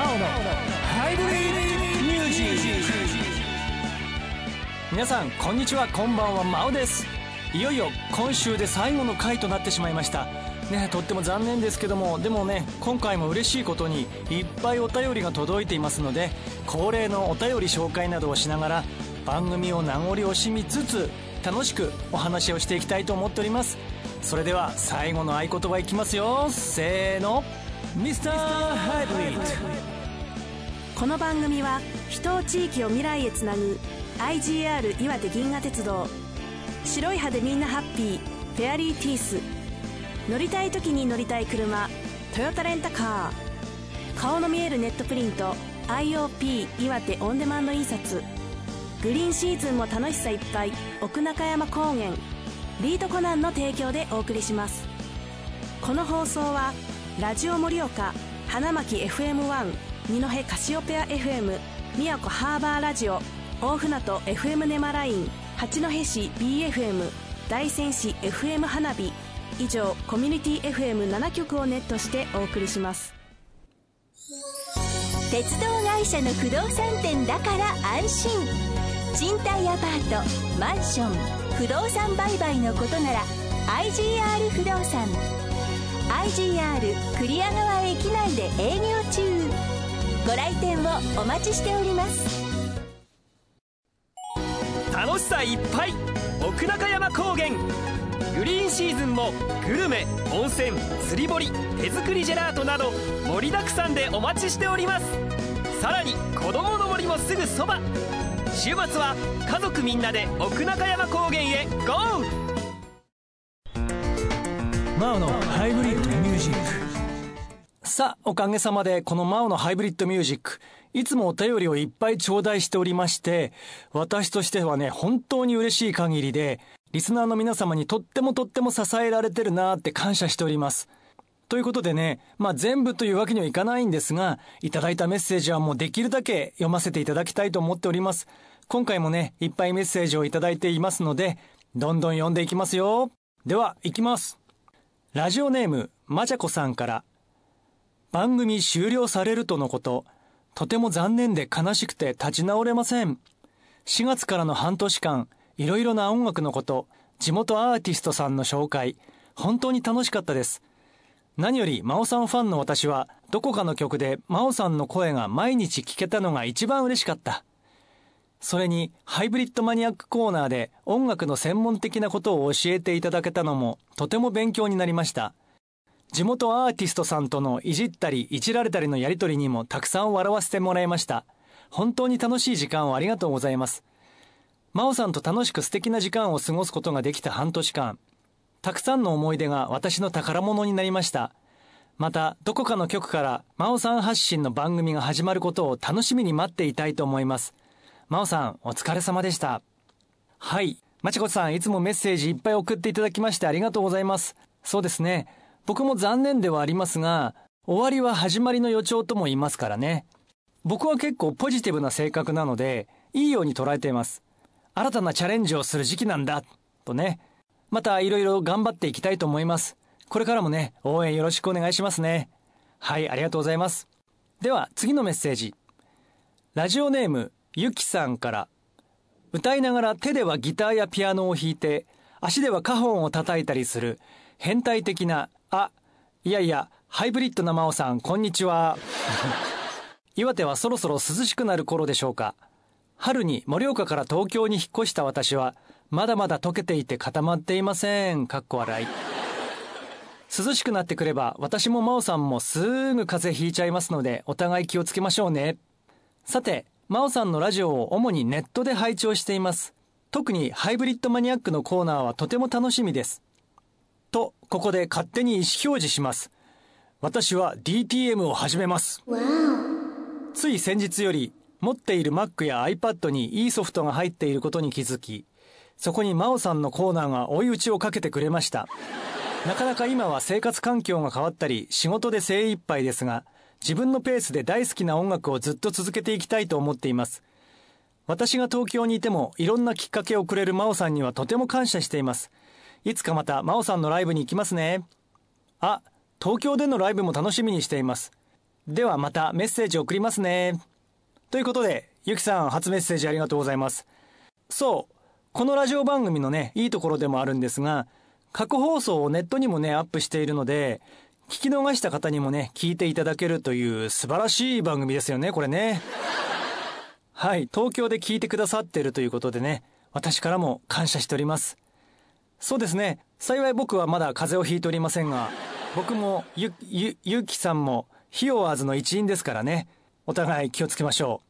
マオのハイブリッドミュージック。皆さんこんにちは。こんばんは。マオです。いよいよ今週で最後の回となってしまいました。ねとっても残念ですけどもでもね今回も嬉しいことにいっぱいお便りが届いていますので恒例のお便り紹介などをしながら番組を名残惜しみつつ楽しくお話をしていきたいと思っております。それでは最後の合言葉いきますよ。せーの。ミスターハイブリッド。この番組は人を地域を未来へつなぐ IGR 岩手銀河鉄道。白い歯でみんなハッピー。フェアリーティース。乗りたい時に乗りたい車。トヨタレンタカー。顔の見えるネットプリント。IOP 岩手オンデマンド印刷。グリーンシーズンも楽しさいっぱい。奥中山高原。リートコナンの提供でお送りします。この放送はラジオ盛岡花巻 FM1 二戸カシオペア FM 宮古ハーバーラジオ大船渡 FM ネマライン八戸市 BFM 大仙市 FM 花火以上コミュニティ FM7 局をネットしてお送りします。鉄道会社の不動産店だから安心。賃貸アパートマンション不動産売買のことなら IGR 不動産。IGR 栗屋川駅内で営業中。ご来店をお待ちしております。楽しさいっぱい。奥中山高原。グリーンシーズンもグルメ温泉釣り堀手作りジェラートなど盛りだくさんでお待ちしております。さらに子供の森もすぐそば。週末は家族みんなで奥中山高原へゴー！ハイブリッドミュージックさあおかげさまでこのマオのハイブリッドミュージックいつもお便りをいっぱい頂戴しておりまして私としてはね本当に嬉しい限りでリスナーの皆様にとってもとっても支えられてるなって感謝しておりますということでね、まあ全部というわけにはいかないんですが、いただいたメッセージはもうできるだけ読ませていただきたいと思っております。今回もね、いっぱいメッセージをいただいていますので、どんどん読んでいきますよ。では、いきます。ラジオネーム、まちゃこさんから、番組終了されるとのこと、とても残念で悲しくて立ち直れません。4月からの半年間、いろいろな音楽のこと、地元アーティストさんの紹介、本当に楽しかったです。何より真央さんファンの私はどこかの曲で真央さんの声が毎日聞けたのが一番嬉しかった。それにハイブリッドマニアックコーナーで音楽の専門的なことを教えていただけたのもとても勉強になりました。地元アーティストさんとのいじったりいじられたりのやりとりにもたくさん笑わせてもらいました。本当に楽しい時間をありがとうございます。真央さんと楽しく素敵な時間を過ごすことができた半年間。たくさんの思い出が私の宝物になりました。また、どこかの局から真央さん発信の番組が始まることを楽しみに待っていたいと思います。真央さん、お疲れ様でした。はい。まちこさん、いつもメッセージいっぱい送っていただきましてありがとうございます。そうですね。僕も残念ではありますが、終わりは始まりの予兆とも言いますからね。僕は結構ポジティブな性格なので、いいように捉えています。新たなチャレンジをする時期なんだ、とね。またいろいろ頑張っていきたいと思います。これからもね、応援よろしくお願いしますね。はい、ありがとうございます。では、次のメッセージ。ラジオネーム、ゆきさんから。歌いながら手ではギターやピアノを弾いて、足ではカホンを叩いたりする、変態的な、あ、いやいや、ハイブリッドな真央さん、こんにちは。岩手はそろそろ涼しくなる頃でしょうか。春に盛岡から東京に引っ越した私は、まだまだ溶けていて固まっていません。かっこ笑い。涼しくなってくれば、私も真央さんもすぐ風邪ひいちゃいますので、お互い気をつけましょうね。さて、真央さんのラジオを主にネットで拝聴しています。特にハイブリッドマニアックのコーナーはとても楽しみです。と、ここで勝手に意思表示します。私は DTM を始めます。つい先日より、持っている Mac や iPad にいいソフトが入っていることに気づき、そこに真央さんのコーナーが追い打ちをかけてくれました。なかなか今は生活環境が変わったり、仕事で精一杯ですが、自分のペースで大好きな音楽をずっと続けていきたいと思っています。私が東京にいても、いろんなきっかけをくれる真央さんにはとても感謝しています。いつかまた真央さんのライブに行きますね。あ、東京でのライブも楽しみにしています。ではまたメッセージ送りますね。ということで、ゆきさん初メッセージありがとうございます。そう、このラジオ番組のね、いいところでもあるんですが、過去放送をネットにもね、アップしているので、聞き逃した方にもね、聞いていただけるという素晴らしい番組ですよね、これね。はい、東京で聞いてくださってるということでね、私からも感謝しております。そうですね、幸い僕はまだ風邪をひいておりませんが、僕もゆ、ゆ、ゆきさんも、ヒヨワーズの一員ですからね。お互い気をつけましょ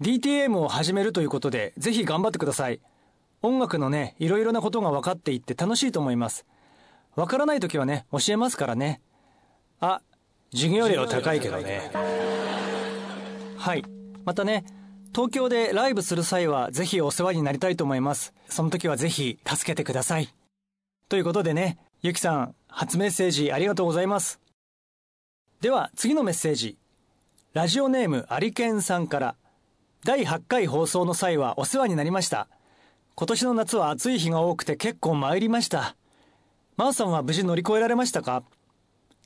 う。DTM を始めるということで、ぜひ頑張ってください。音楽のね、いろいろなことが分かっていって楽しいと思います。わからない時はね、教えますからね。あ、授業料高いけどね。はい。またね、東京でライブする際はぜひお世話になりたいと思います。その時はぜひ助けてください。ということでね、ゆきさん、初メッセージありがとうございます。では次のメッセージ。ラジオネームアリケンさんから、第8回放送の際はお世話になりました。今年の夏は暑い日が多くて結構参りました。マーさんは無事乗り越えられましたか？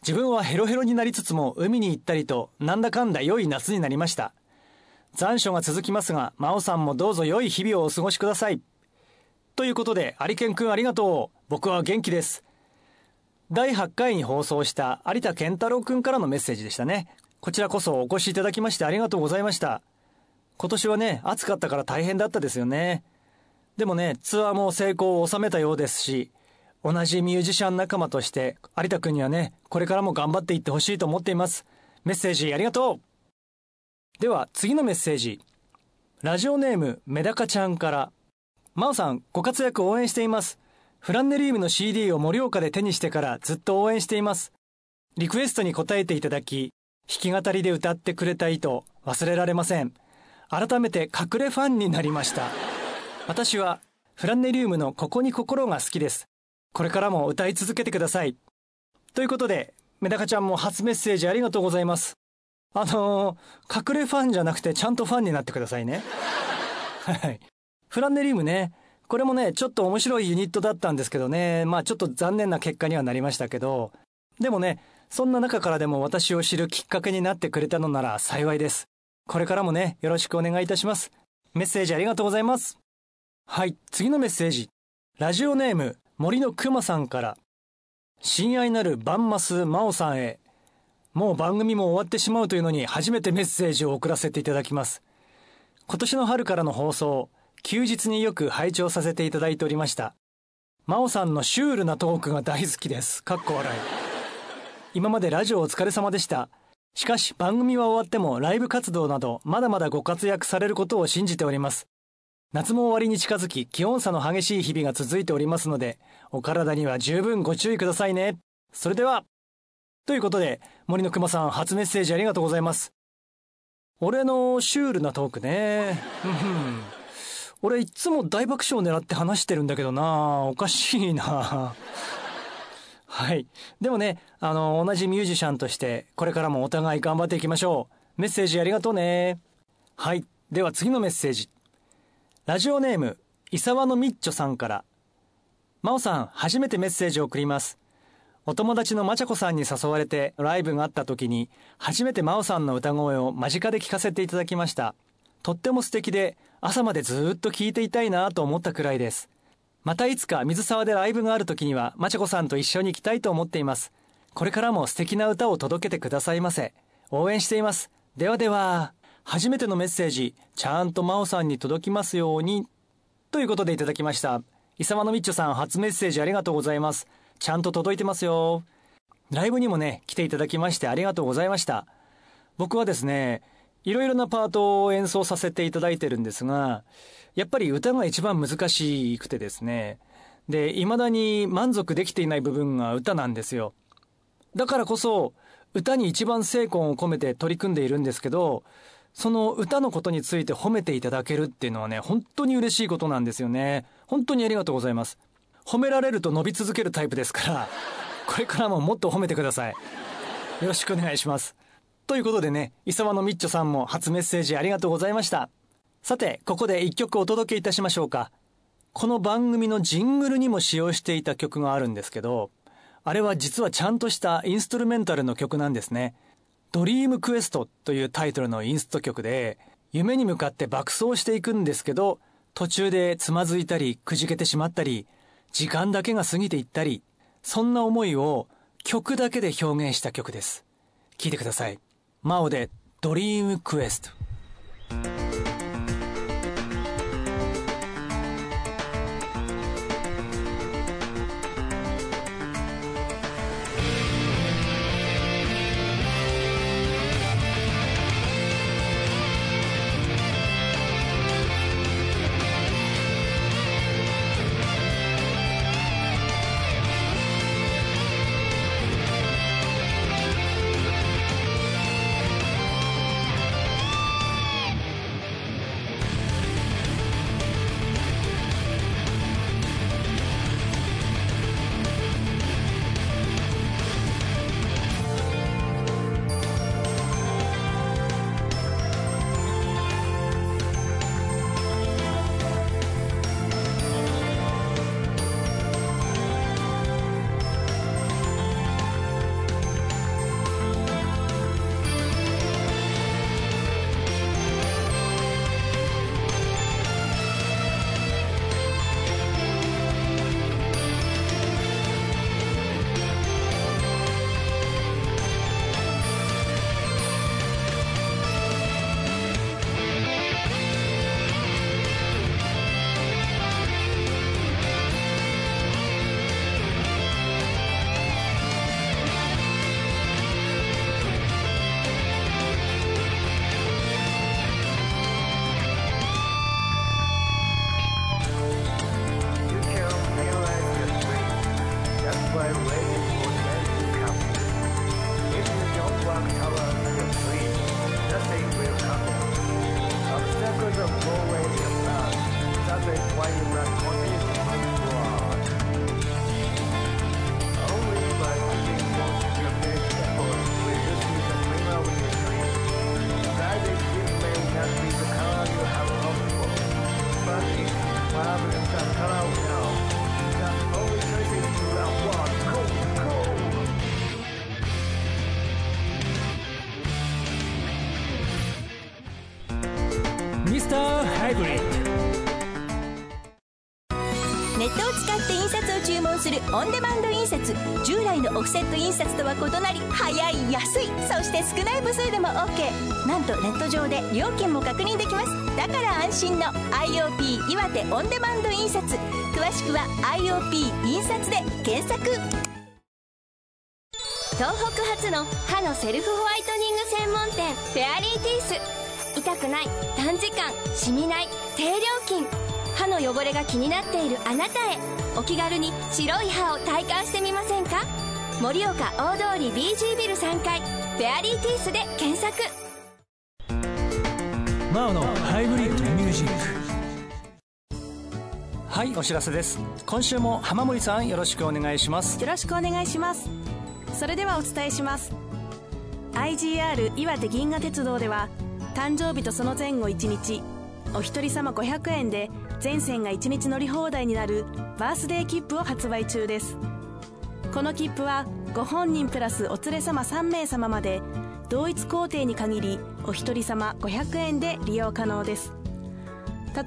自分はヘロヘロになりつつも海に行ったりとなんだかんだ良い夏になりました。残暑が続きますが、真央さんもどうぞ良い日々をお過ごしください。ということで、アリケンくんありがとう。僕は元気です。第8回に放送した有田健太郎くんからのメッセージでしたね。こちらこそお越しいただきましてありがとうございました。今年はね、暑かったから大変だったですよね。でもね、ツアーも成功を収めたようですし、同じミュージシャン仲間として有田くんにはね、これからも頑張っていってほしいと思っています。メッセージありがとうでは次のメッセージ。ラジオネームメダカちゃんから、真央さん、ご活躍応援しています。フランネリウムの CD を盛岡で手にしてからずっと応援しています。リクエストに応えていただき、弾き語りで歌ってくれた意図、忘れられません。改めて隠れファンになりました。私は、フランネリウムのここに心が好きです。これからも歌い続けてください。ということで、メダカちゃんも初メッセージありがとうございます。あのー、隠れファンじゃなくてちゃんとファンになってくださいね。はい。フランネリウムね、これもね、ちょっと面白いユニットだったんですけどね、まあちょっと残念な結果にはなりましたけど、でもね、そんな中からでも私を知るきっかけになってくれたのなら幸いです。これからもね、よろしくお願いいたします。メッセージありがとうございます。はい、次のメッセージ。ラジオネーム、森のくまさんから、親愛なるバンマスマオさんへ、もう番組も終わってしまうというのに初めてメッセージを送らせていただきます。今年の春からの放送、休日によく拝聴させていただいておりました。真央さんのシュールなトークが大好きです。かっこ笑い。今までラジオお疲れ様でした。しかし番組は終わってもライブ活動などまだまだご活躍されることを信じております。夏も終わりに近づき気温差の激しい日々が続いておりますので、お体には十分ご注意くださいね。それでは。ということで、森の熊さん初メッセージありがとうございます。俺のシュールなトークね。俺いつも大爆笑を狙って話してるんだけどなおかしいなはい。でもね、あの、同じミュージシャンとして、これからもお互い頑張っていきましょう。メッセージありがとうね。はい。では次のメッセージ。ラジオネーム、伊沢のみっちょさんから。真央さん、初めてメッセージを送ります。お友達のまちゃこさんに誘われてライブがあった時に、初めて真央さんの歌声を間近で聞かせていただきました。とっても素敵で、朝までずっと聞いていたいなと思ったくらいです。またいつか水沢でライブがある時には、まちゃこさんと一緒に行きたいと思っています。これからも素敵な歌を届けてくださいませ。応援しています。ではでは、初めてのメッセージ、ちゃんと真央さんに届きますように。ということでいただきました。伊沢のみっちょさん初メッセージありがとうございます。ちゃんと届いてますよ。ライブにもね、来ていただきましてありがとうございました。僕はですね、いろいろなパートを演奏させていただいてるんですが、やっぱり歌が一番難しくてですね、で、未だに満足できていない部分が歌なんですよ。だからこそ、歌に一番精魂を込めて取り組んでいるんですけど、その歌のことについて褒めていただけるっていうのはね、本当に嬉しいことなんですよね。本当にありがとうございます。褒められると伸び続けるタイプですから、これからももっと褒めてください。よろしくお願いします。ということでね、伊沢のみっちょさんも初メッセージありがとうございました。さて、ここで一曲お届けいたしましょうか。この番組のジングルにも使用していた曲があるんですけど、あれは実はちゃんとしたインストルメンタルの曲なんですね。ドリームクエストというタイトルのインスト曲で、夢に向かって爆走していくんですけど、途中でつまずいたり、くじけてしまったり、時間だけが過ぎていったり、そんな思いを曲だけで表現した曲です。聴いてください。マオでドリームクエスト。フセット印刷とは異なり早い安いそして少ない部数でも OK なんとネット上で料金も確認できます。だから安心の IOP 岩手オンデマンド印刷。詳しくは IOP 印刷で検索。東北初の歯のセルフホワイトニング専門店フェアリーティース。痛くない短時間しみない低料金。歯の汚れが気になっているあなたへ。お気軽に白い歯を体感してみませんか？盛岡大通り BG ビル3階フェアリーティースで検索。マオのハイブリッドミュージック。はいお知らせです。今週も浜森さんよろしくお願いします。よろしくお願いします。それではお伝えします。IGR 岩手銀河鉄道では誕生日とその前後1日お一人様500円で全線が1日乗り放題になるバースデー切符を発売中ですこの切符はご本人プラスお連れ様3名様まで同一工程に限りお一人様500円で利用可能です。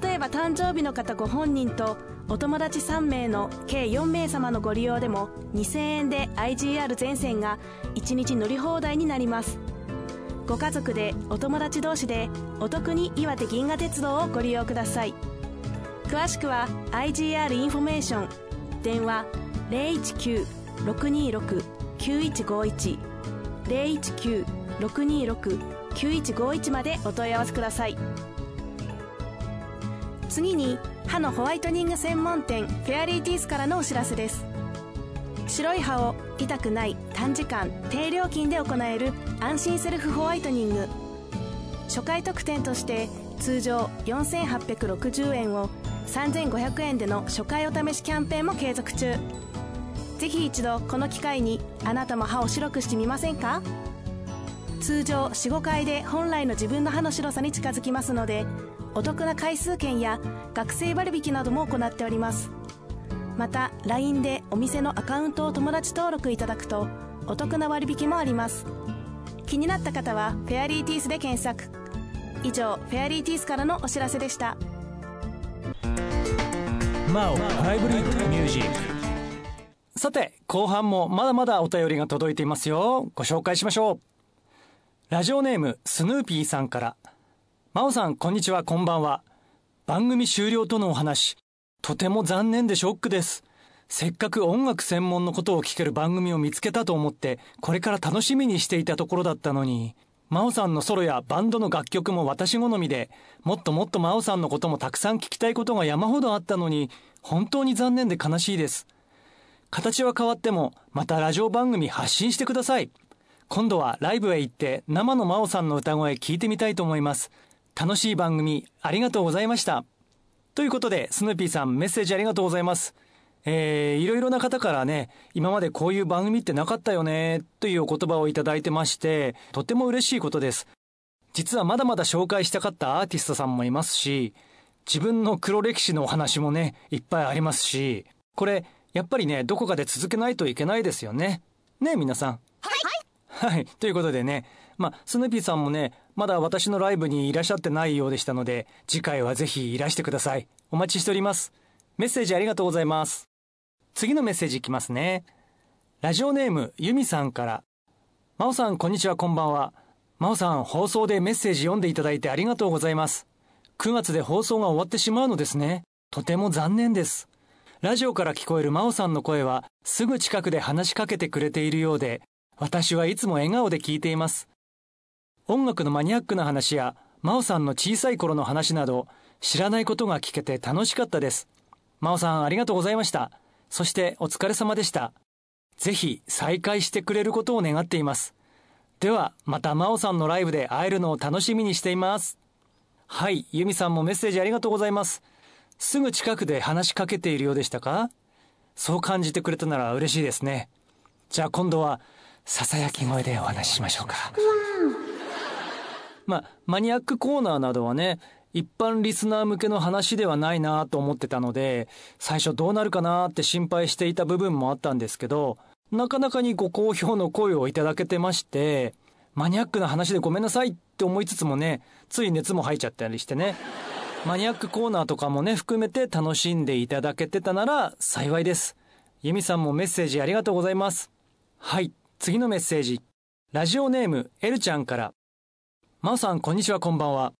例えば誕生日の方ご本人とお友達3名の計4名様のご利用でも2000円で IGR 全線が1日乗り放題になります。ご家族でお友達同士でお得に岩手銀河鉄道をご利用ください。詳しくは IGR インフォメーション。電話019-626-9151 019-626-9151までお問い合わせください。次に歯のホワイトニング専門店フェアリーティースからのお知らせです。白い歯を痛くない短時間低料金で行える安心セルフホワイトニング。初回特典として通常4860円を3500円での初回お試しキャンペーンも継続中。ぜひ一度この機会にあなたも歯を白くしてみませんか？通常45回で本来の自分の歯の白さに近づきますのでお得な回数券や学生割引なども行っております。また LINE でお店のアカウントを友達登録いただくとお得な割引もあります。気になった方はフェアリーティースで検索。以上フェアリーティースからのお知らせでした。マオハイブリッドミュージックさて後半もまだまだお便りが届いていますよ。ご紹介しましょう。ラジオネームスヌーピーさんから。マオさんこんにちはこんばんは。番組終了とのお話。とても残念でショックです。せっかく音楽専門のことを聞ける番組を見つけたと思ってこれから楽しみにしていたところだったのに。真央さんのソロやバンドの楽曲も私好みで、もっともっと真央さんのこともたくさん聞きたいことが山ほどあったのに、本当に残念で悲しいです。形は変わっても、またラジオ番組発信してください。今度はライブへ行って生の真央さんの歌声聞いてみたいと思います。楽しい番組ありがとうございました。ということで、スヌーピーさんメッセージありがとうございます。えー、いろいろな方からね、今までこういう番組ってなかったよね、というお言葉をいただいてまして、とても嬉しいことです。実はまだまだ紹介したかったアーティストさんもいますし、自分の黒歴史のお話もね、いっぱいありますし、これ、やっぱりね、どこかで続けないといけないですよね。ね皆さん。はい。はい。ということでね、まあ、スヌーピーさんもね、まだ私のライブにいらっしゃってないようでしたので、次回はぜひいらしてください。お待ちしております。メッセージありがとうございます。次のメッセージいきますね。ラジオネーム、ゆみさんから。まおさん、こんにちは、こんばんは。まおさん、放送でメッセージ読んでいただいてありがとうございます。9月で放送が終わってしまうのですね。とても残念です。ラジオから聞こえるまおさんの声は、すぐ近くで話しかけてくれているようで、私はいつも笑顔で聞いています。音楽のマニアックな話や、まおさんの小さい頃の話など、知らないことが聞けて楽しかったです。まおさん、ありがとうございました。そしてお疲れ様でした。ぜひ再会してくれることを願っています。では、また真央さんのライブで会えるのを楽しみにしています。はい、ユミさんもメッセージありがとうございます。すぐ近くで話しかけているようでしたか？そう感じてくれたなら嬉しいですね。じゃあ今度は、ささやき声でお話ししましょうか。まあ、マニアックコーナーなどはね、一般リスナー向けの話ではないなと思ってたので、最初どうなるかなって心配していた部分もあったんですけど、なかなかにご好評の声をいただけてまして、マニアックな話でごめんなさいって思いつつもね、つい熱も入っちゃったりしてね。マニアックコーナーとかもね、含めて楽しんでいただけてたなら幸いです。ユミさんもメッセージありがとうございます。はい、次のメッセージ。ラジオネーム、エルちゃんから。マオさん、こんにちは、こんばんは。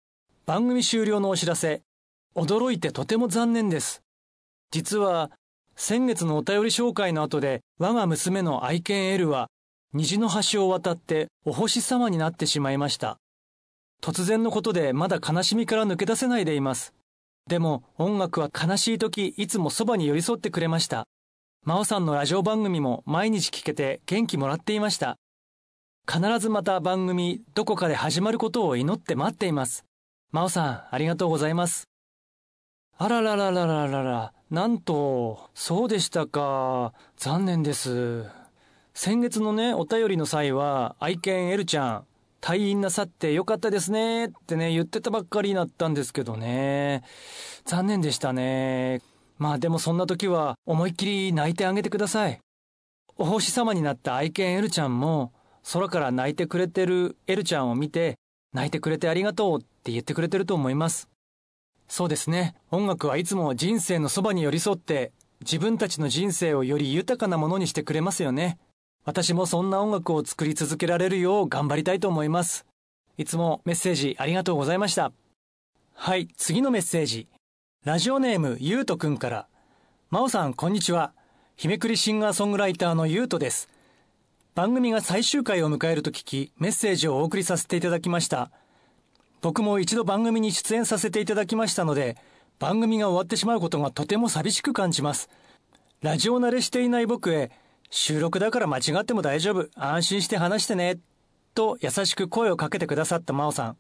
番組終了のお知らせ、驚いてとても残念です。実は、先月のお便り紹介の後で、我が娘の愛犬エルは、虹の橋を渡ってお星様になってしまいました。突然のことでまだ悲しみから抜け出せないでいます。でも音楽は悲しい時いつもそばに寄り添ってくれました。真央さんのラジオ番組も毎日聞けて元気もらっていました。必ずまた番組どこかで始まることを祈って待っています。真央さん、ありがとうございます。あららららららら、なんと、そうでしたか。残念です。先月のね、お便りの際は、愛犬エルちゃん、退院なさってよかったですねってね、言ってたばっかりになったんですけどね。残念でしたね。まあでもそんな時は、思いっきり泣いてあげてください。お星様になった愛犬エルちゃんも、空から泣いてくれてるエルちゃんを見て、泣いてくれてありがとうって言ってくれてると思います。そうですね。音楽はいつも人生のそばに寄り添って、自分たちの人生をより豊かなものにしてくれますよね。私もそんな音楽を作り続けられるよう頑張りたいと思います。いつもメッセージありがとうございました。はい、次のメッセージ。ラジオネームゆうとくんから。まおさん、こんにちは。日めくりシンガーソングライターのゆうとです。番組が最終回を迎えると聞き、メッセージをお送りさせていただきました。僕も一度番組に出演させていただきましたので、番組が終わってしまうことがとても寂しく感じます。ラジオ慣れしていない僕へ、収録だから間違っても大丈夫、安心して話してね、と優しく声をかけてくださった真央さん。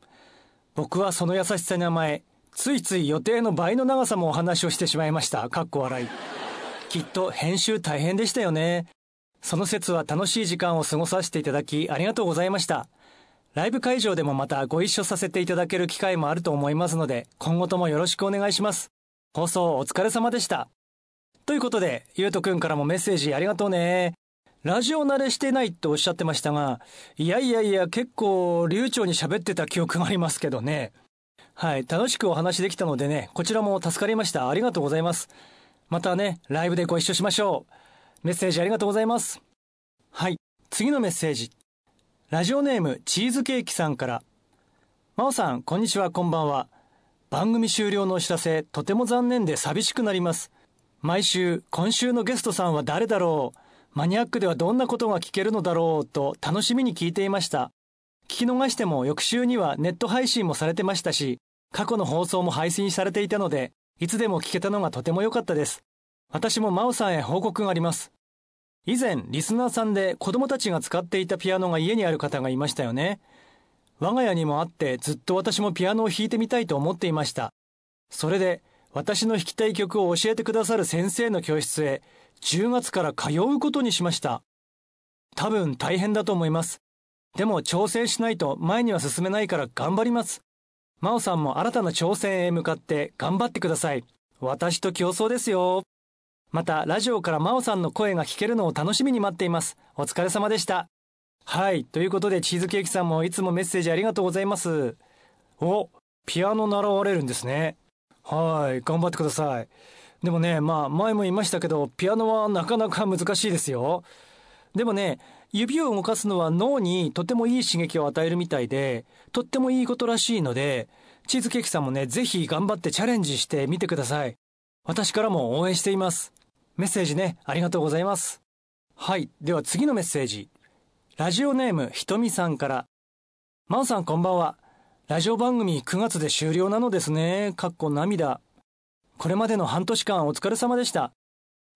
僕はその優しさに甘え、ついつい予定の倍の長さもお話をしてしまいました。かっこ笑い。きっと編集大変でしたよね。その説は楽しい時間を過ごさせていただきありがとうございました。ライブ会場でもまたご一緒させていただける機会もあると思いますので、今後ともよろしくお願いします。放送お疲れ様でした。ということで、ゆうとくんからもメッセージありがとうね。ラジオ慣れしてないっておっしゃってましたが、いやいやいや、結構流暢に喋ってた記憶がありますけどね。はい、楽しくお話できたのでね、こちらも助かりました。ありがとうございます。またね、ライブでご一緒しましょう。メッセージありがとうございます。はい、次のメッセージ。ラジオネームチーズケーキさんから。真央さん、こんにちは、こんばんは。番組終了のお知らせ、とても残念で寂しくなります。毎週、今週のゲストさんは誰だろう？マニアックではどんなことが聞けるのだろう？と楽しみに聞いていました。聞き逃しても翌週にはネット配信もされてましたし、過去の放送も配信されていたので、いつでも聞けたのがとても良かったです。私も真央さんへ報告があります。以前、リスナーさんで子供たちが使っていたピアノが家にある方がいましたよね。我が家にもあってずっと私もピアノを弾いてみたいと思っていました。それで、私の弾きたい曲を教えてくださる先生の教室へ10月から通うことにしました。多分大変だと思います。でも挑戦しないと前には進めないから頑張ります。真央さんも新たな挑戦へ向かって頑張ってください。私と競争ですよ。また、ラジオから真央さんの声が聞けるのを楽しみに待っています。お疲れ様でした。はい。ということで、チーズケーキさんもいつもメッセージありがとうございます。お、ピアノ習われるんですね。はい。頑張ってください。でもね、まあ前も言いましたけど、ピアノはなかなか難しいですよ。でもね、指を動かすのは脳にとてもいい刺激を与えるみたいで、とってもいいことらしいので、チーズケーキさんもね、ぜひ頑張ってチャレンジしてみてください。私からも応援しています。メッセージね、ありがとうございます。はい。では次のメッセージ。ラジオネームひとみさんから。まおさんこんばんは。ラジオ番組9月で終了なのですね。かっこ涙。これまでの半年間お疲れ様でした。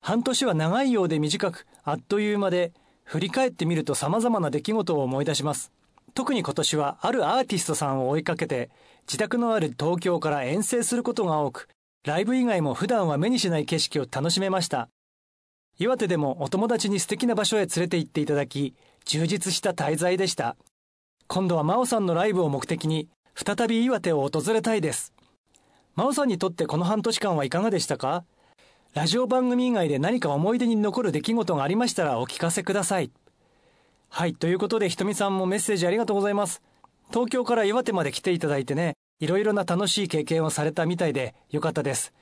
半年は長いようで短く、あっという間で、振り返ってみると様々な出来事を思い出します。特に今年はあるアーティストさんを追いかけて、自宅のある東京から遠征することが多く、ライブ以外も普段は目にしない景色を楽しめました。岩手でもお友達に素敵な場所へ連れて行っていただき、充実した滞在でした。今度は真央さんのライブを目的に、再び岩手を訪れたいです。真央さんにとってこの半年間はいかがでしたか？ラジオ番組以外で何か思い出に残る出来事がありましたらお聞かせください。はい、ということでひとみさんもメッセージありがとうございます。東京から岩手まで来ていただいてね、いろいろな楽しい経験をされたみたいでよかったです。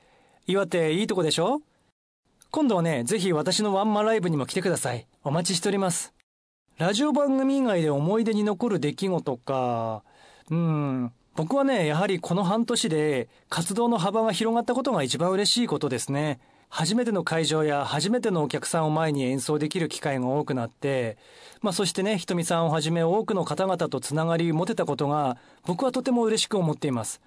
岩手いいとこでしょ？今度はね、ぜひ私のワンマンライブにも来てください。お待ちしております。ラジオ番組以外で思い出に残る出来事か。うん。僕はね、やはりこの半年で活動の幅が広がったことが一番嬉しいことですね。初めての会場や初めてのお客さんを前に演奏できる機会が多くなって、まあそしてね、ひとみさんをはじめ多くの方々とつながり持てたことが僕はとても嬉しく思っています。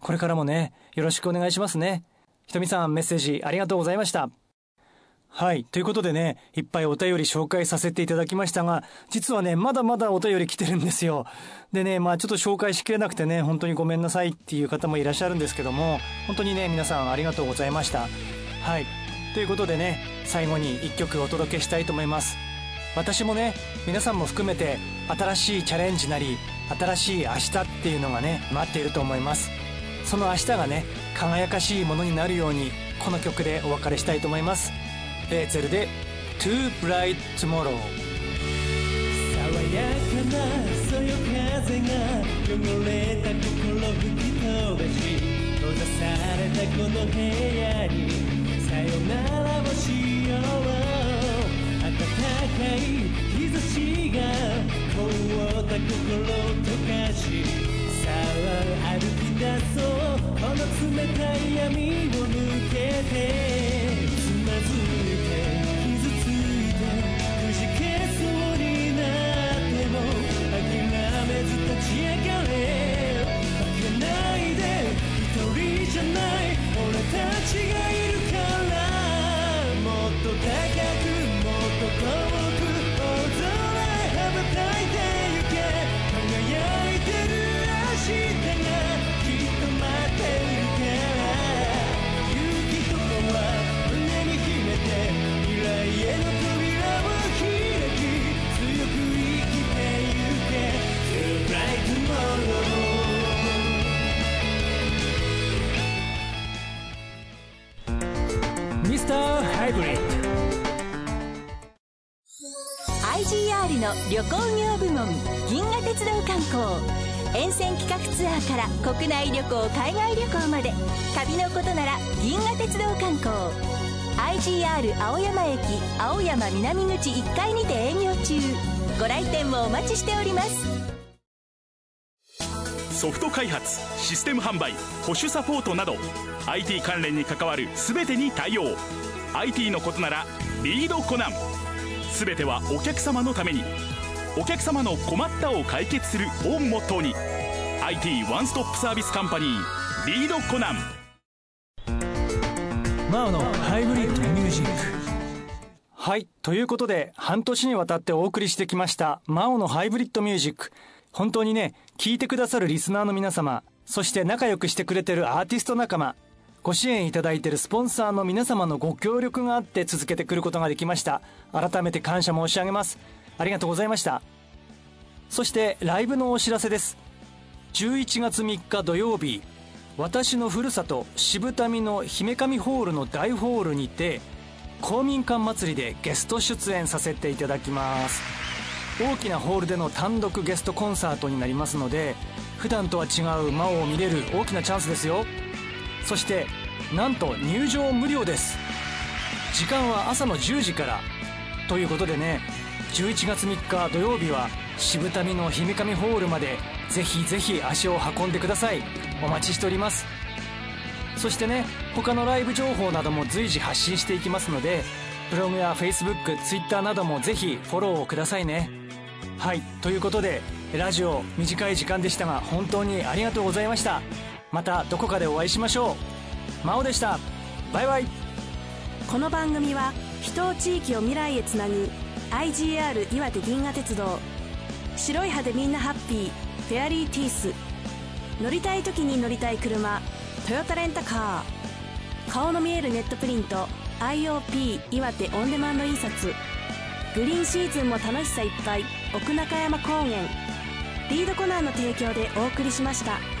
これからもね、よろしくお願いしますね。ひとみさんメッセージありがとうございました。はい。ということでね、いっぱいお便り紹介させていただきましたが、実はね、まだまだお便り来てるんですよ。でね、まあちょっと紹介しきれなくてね、本当にごめんなさいっていう方もいらっしゃるんですけども、本当にね、皆さんありがとうございました。はい。ということでね、最後に一曲お届けしたいと思います。私もね、皆さんも含めて、新しいチャレンジなり、新しい明日っていうのがね、待っていると思います。その明日がね、輝かしいものになるように、この曲でお別れしたいと思います。エーゼルで Too Bright Tomorrow. 爽やかなそよ風が汚れた心吹き飛ばし閉ざされたこの部屋にさよならをしよう。暖かい日差しが凍った心を溶かしさあ歩き出そう。この冷たい闇を抜けて。つまずいハイブリッド IGR の旅行業部門銀河鉄道観光沿線企画ツアーから国内旅行海外旅行まで旅のことなら銀河鉄道観光 IGR 青山駅青山南口1階にて営業中。ご来店もお待ちしております。ソフト開発システム販売保守サポートなど IT 関連に関わる全てに対応。IT のことならリードコナン。全てはお客様のために。お客様の困ったを解決するをモットーに IT ワンストップサービスカンパニーリードコナン。マオのハイブリッドミュージック。はいということで半年にわたってお送りしてきましたマオのハイブリッドミュージック。本当にね聞いてくださるリスナーの皆様そして仲良くしてくれてるアーティスト仲間ご支援いただいているスポンサーの皆様のご協力があって続けてくることができました。改めて感謝申し上げます。ありがとうございました。そしてライブのお知らせです。11月3日土曜日私のふるさと渋民の姫上ホールの大ホールにて公民館祭りでゲスト出演させていただきます。大きなホールでの単独ゲストコンサートになりますので普段とは違う魔王を見れる大きなチャンスですよ。そしてなんと入場無料です。時間は朝の10時から。ということでね11月3日土曜日は渋民の姫上ホールまでぜひぜひ足を運んでください。お待ちしております。そしてね他のライブ情報なども随時発信していきますのでブログや FacebookTwitter などもぜひフォローをくださいね。はいということでラジオ短い時間でしたが本当にありがとうございました。またどこかでお会いしましょう。真央でした。バイバイ。この番組は人地域を未来へつなぐ IGR 岩手銀河鉄道。白い歯でみんなハッピー。フェアリーティース。乗りたい時に乗りたい車。トヨタレンタカー。顔の見えるネットプリント。IOP 岩手オンデマンド印刷。グリーンシーズンも楽しさいっぱい。奥中山高原リードコナーの提供でお送りしました。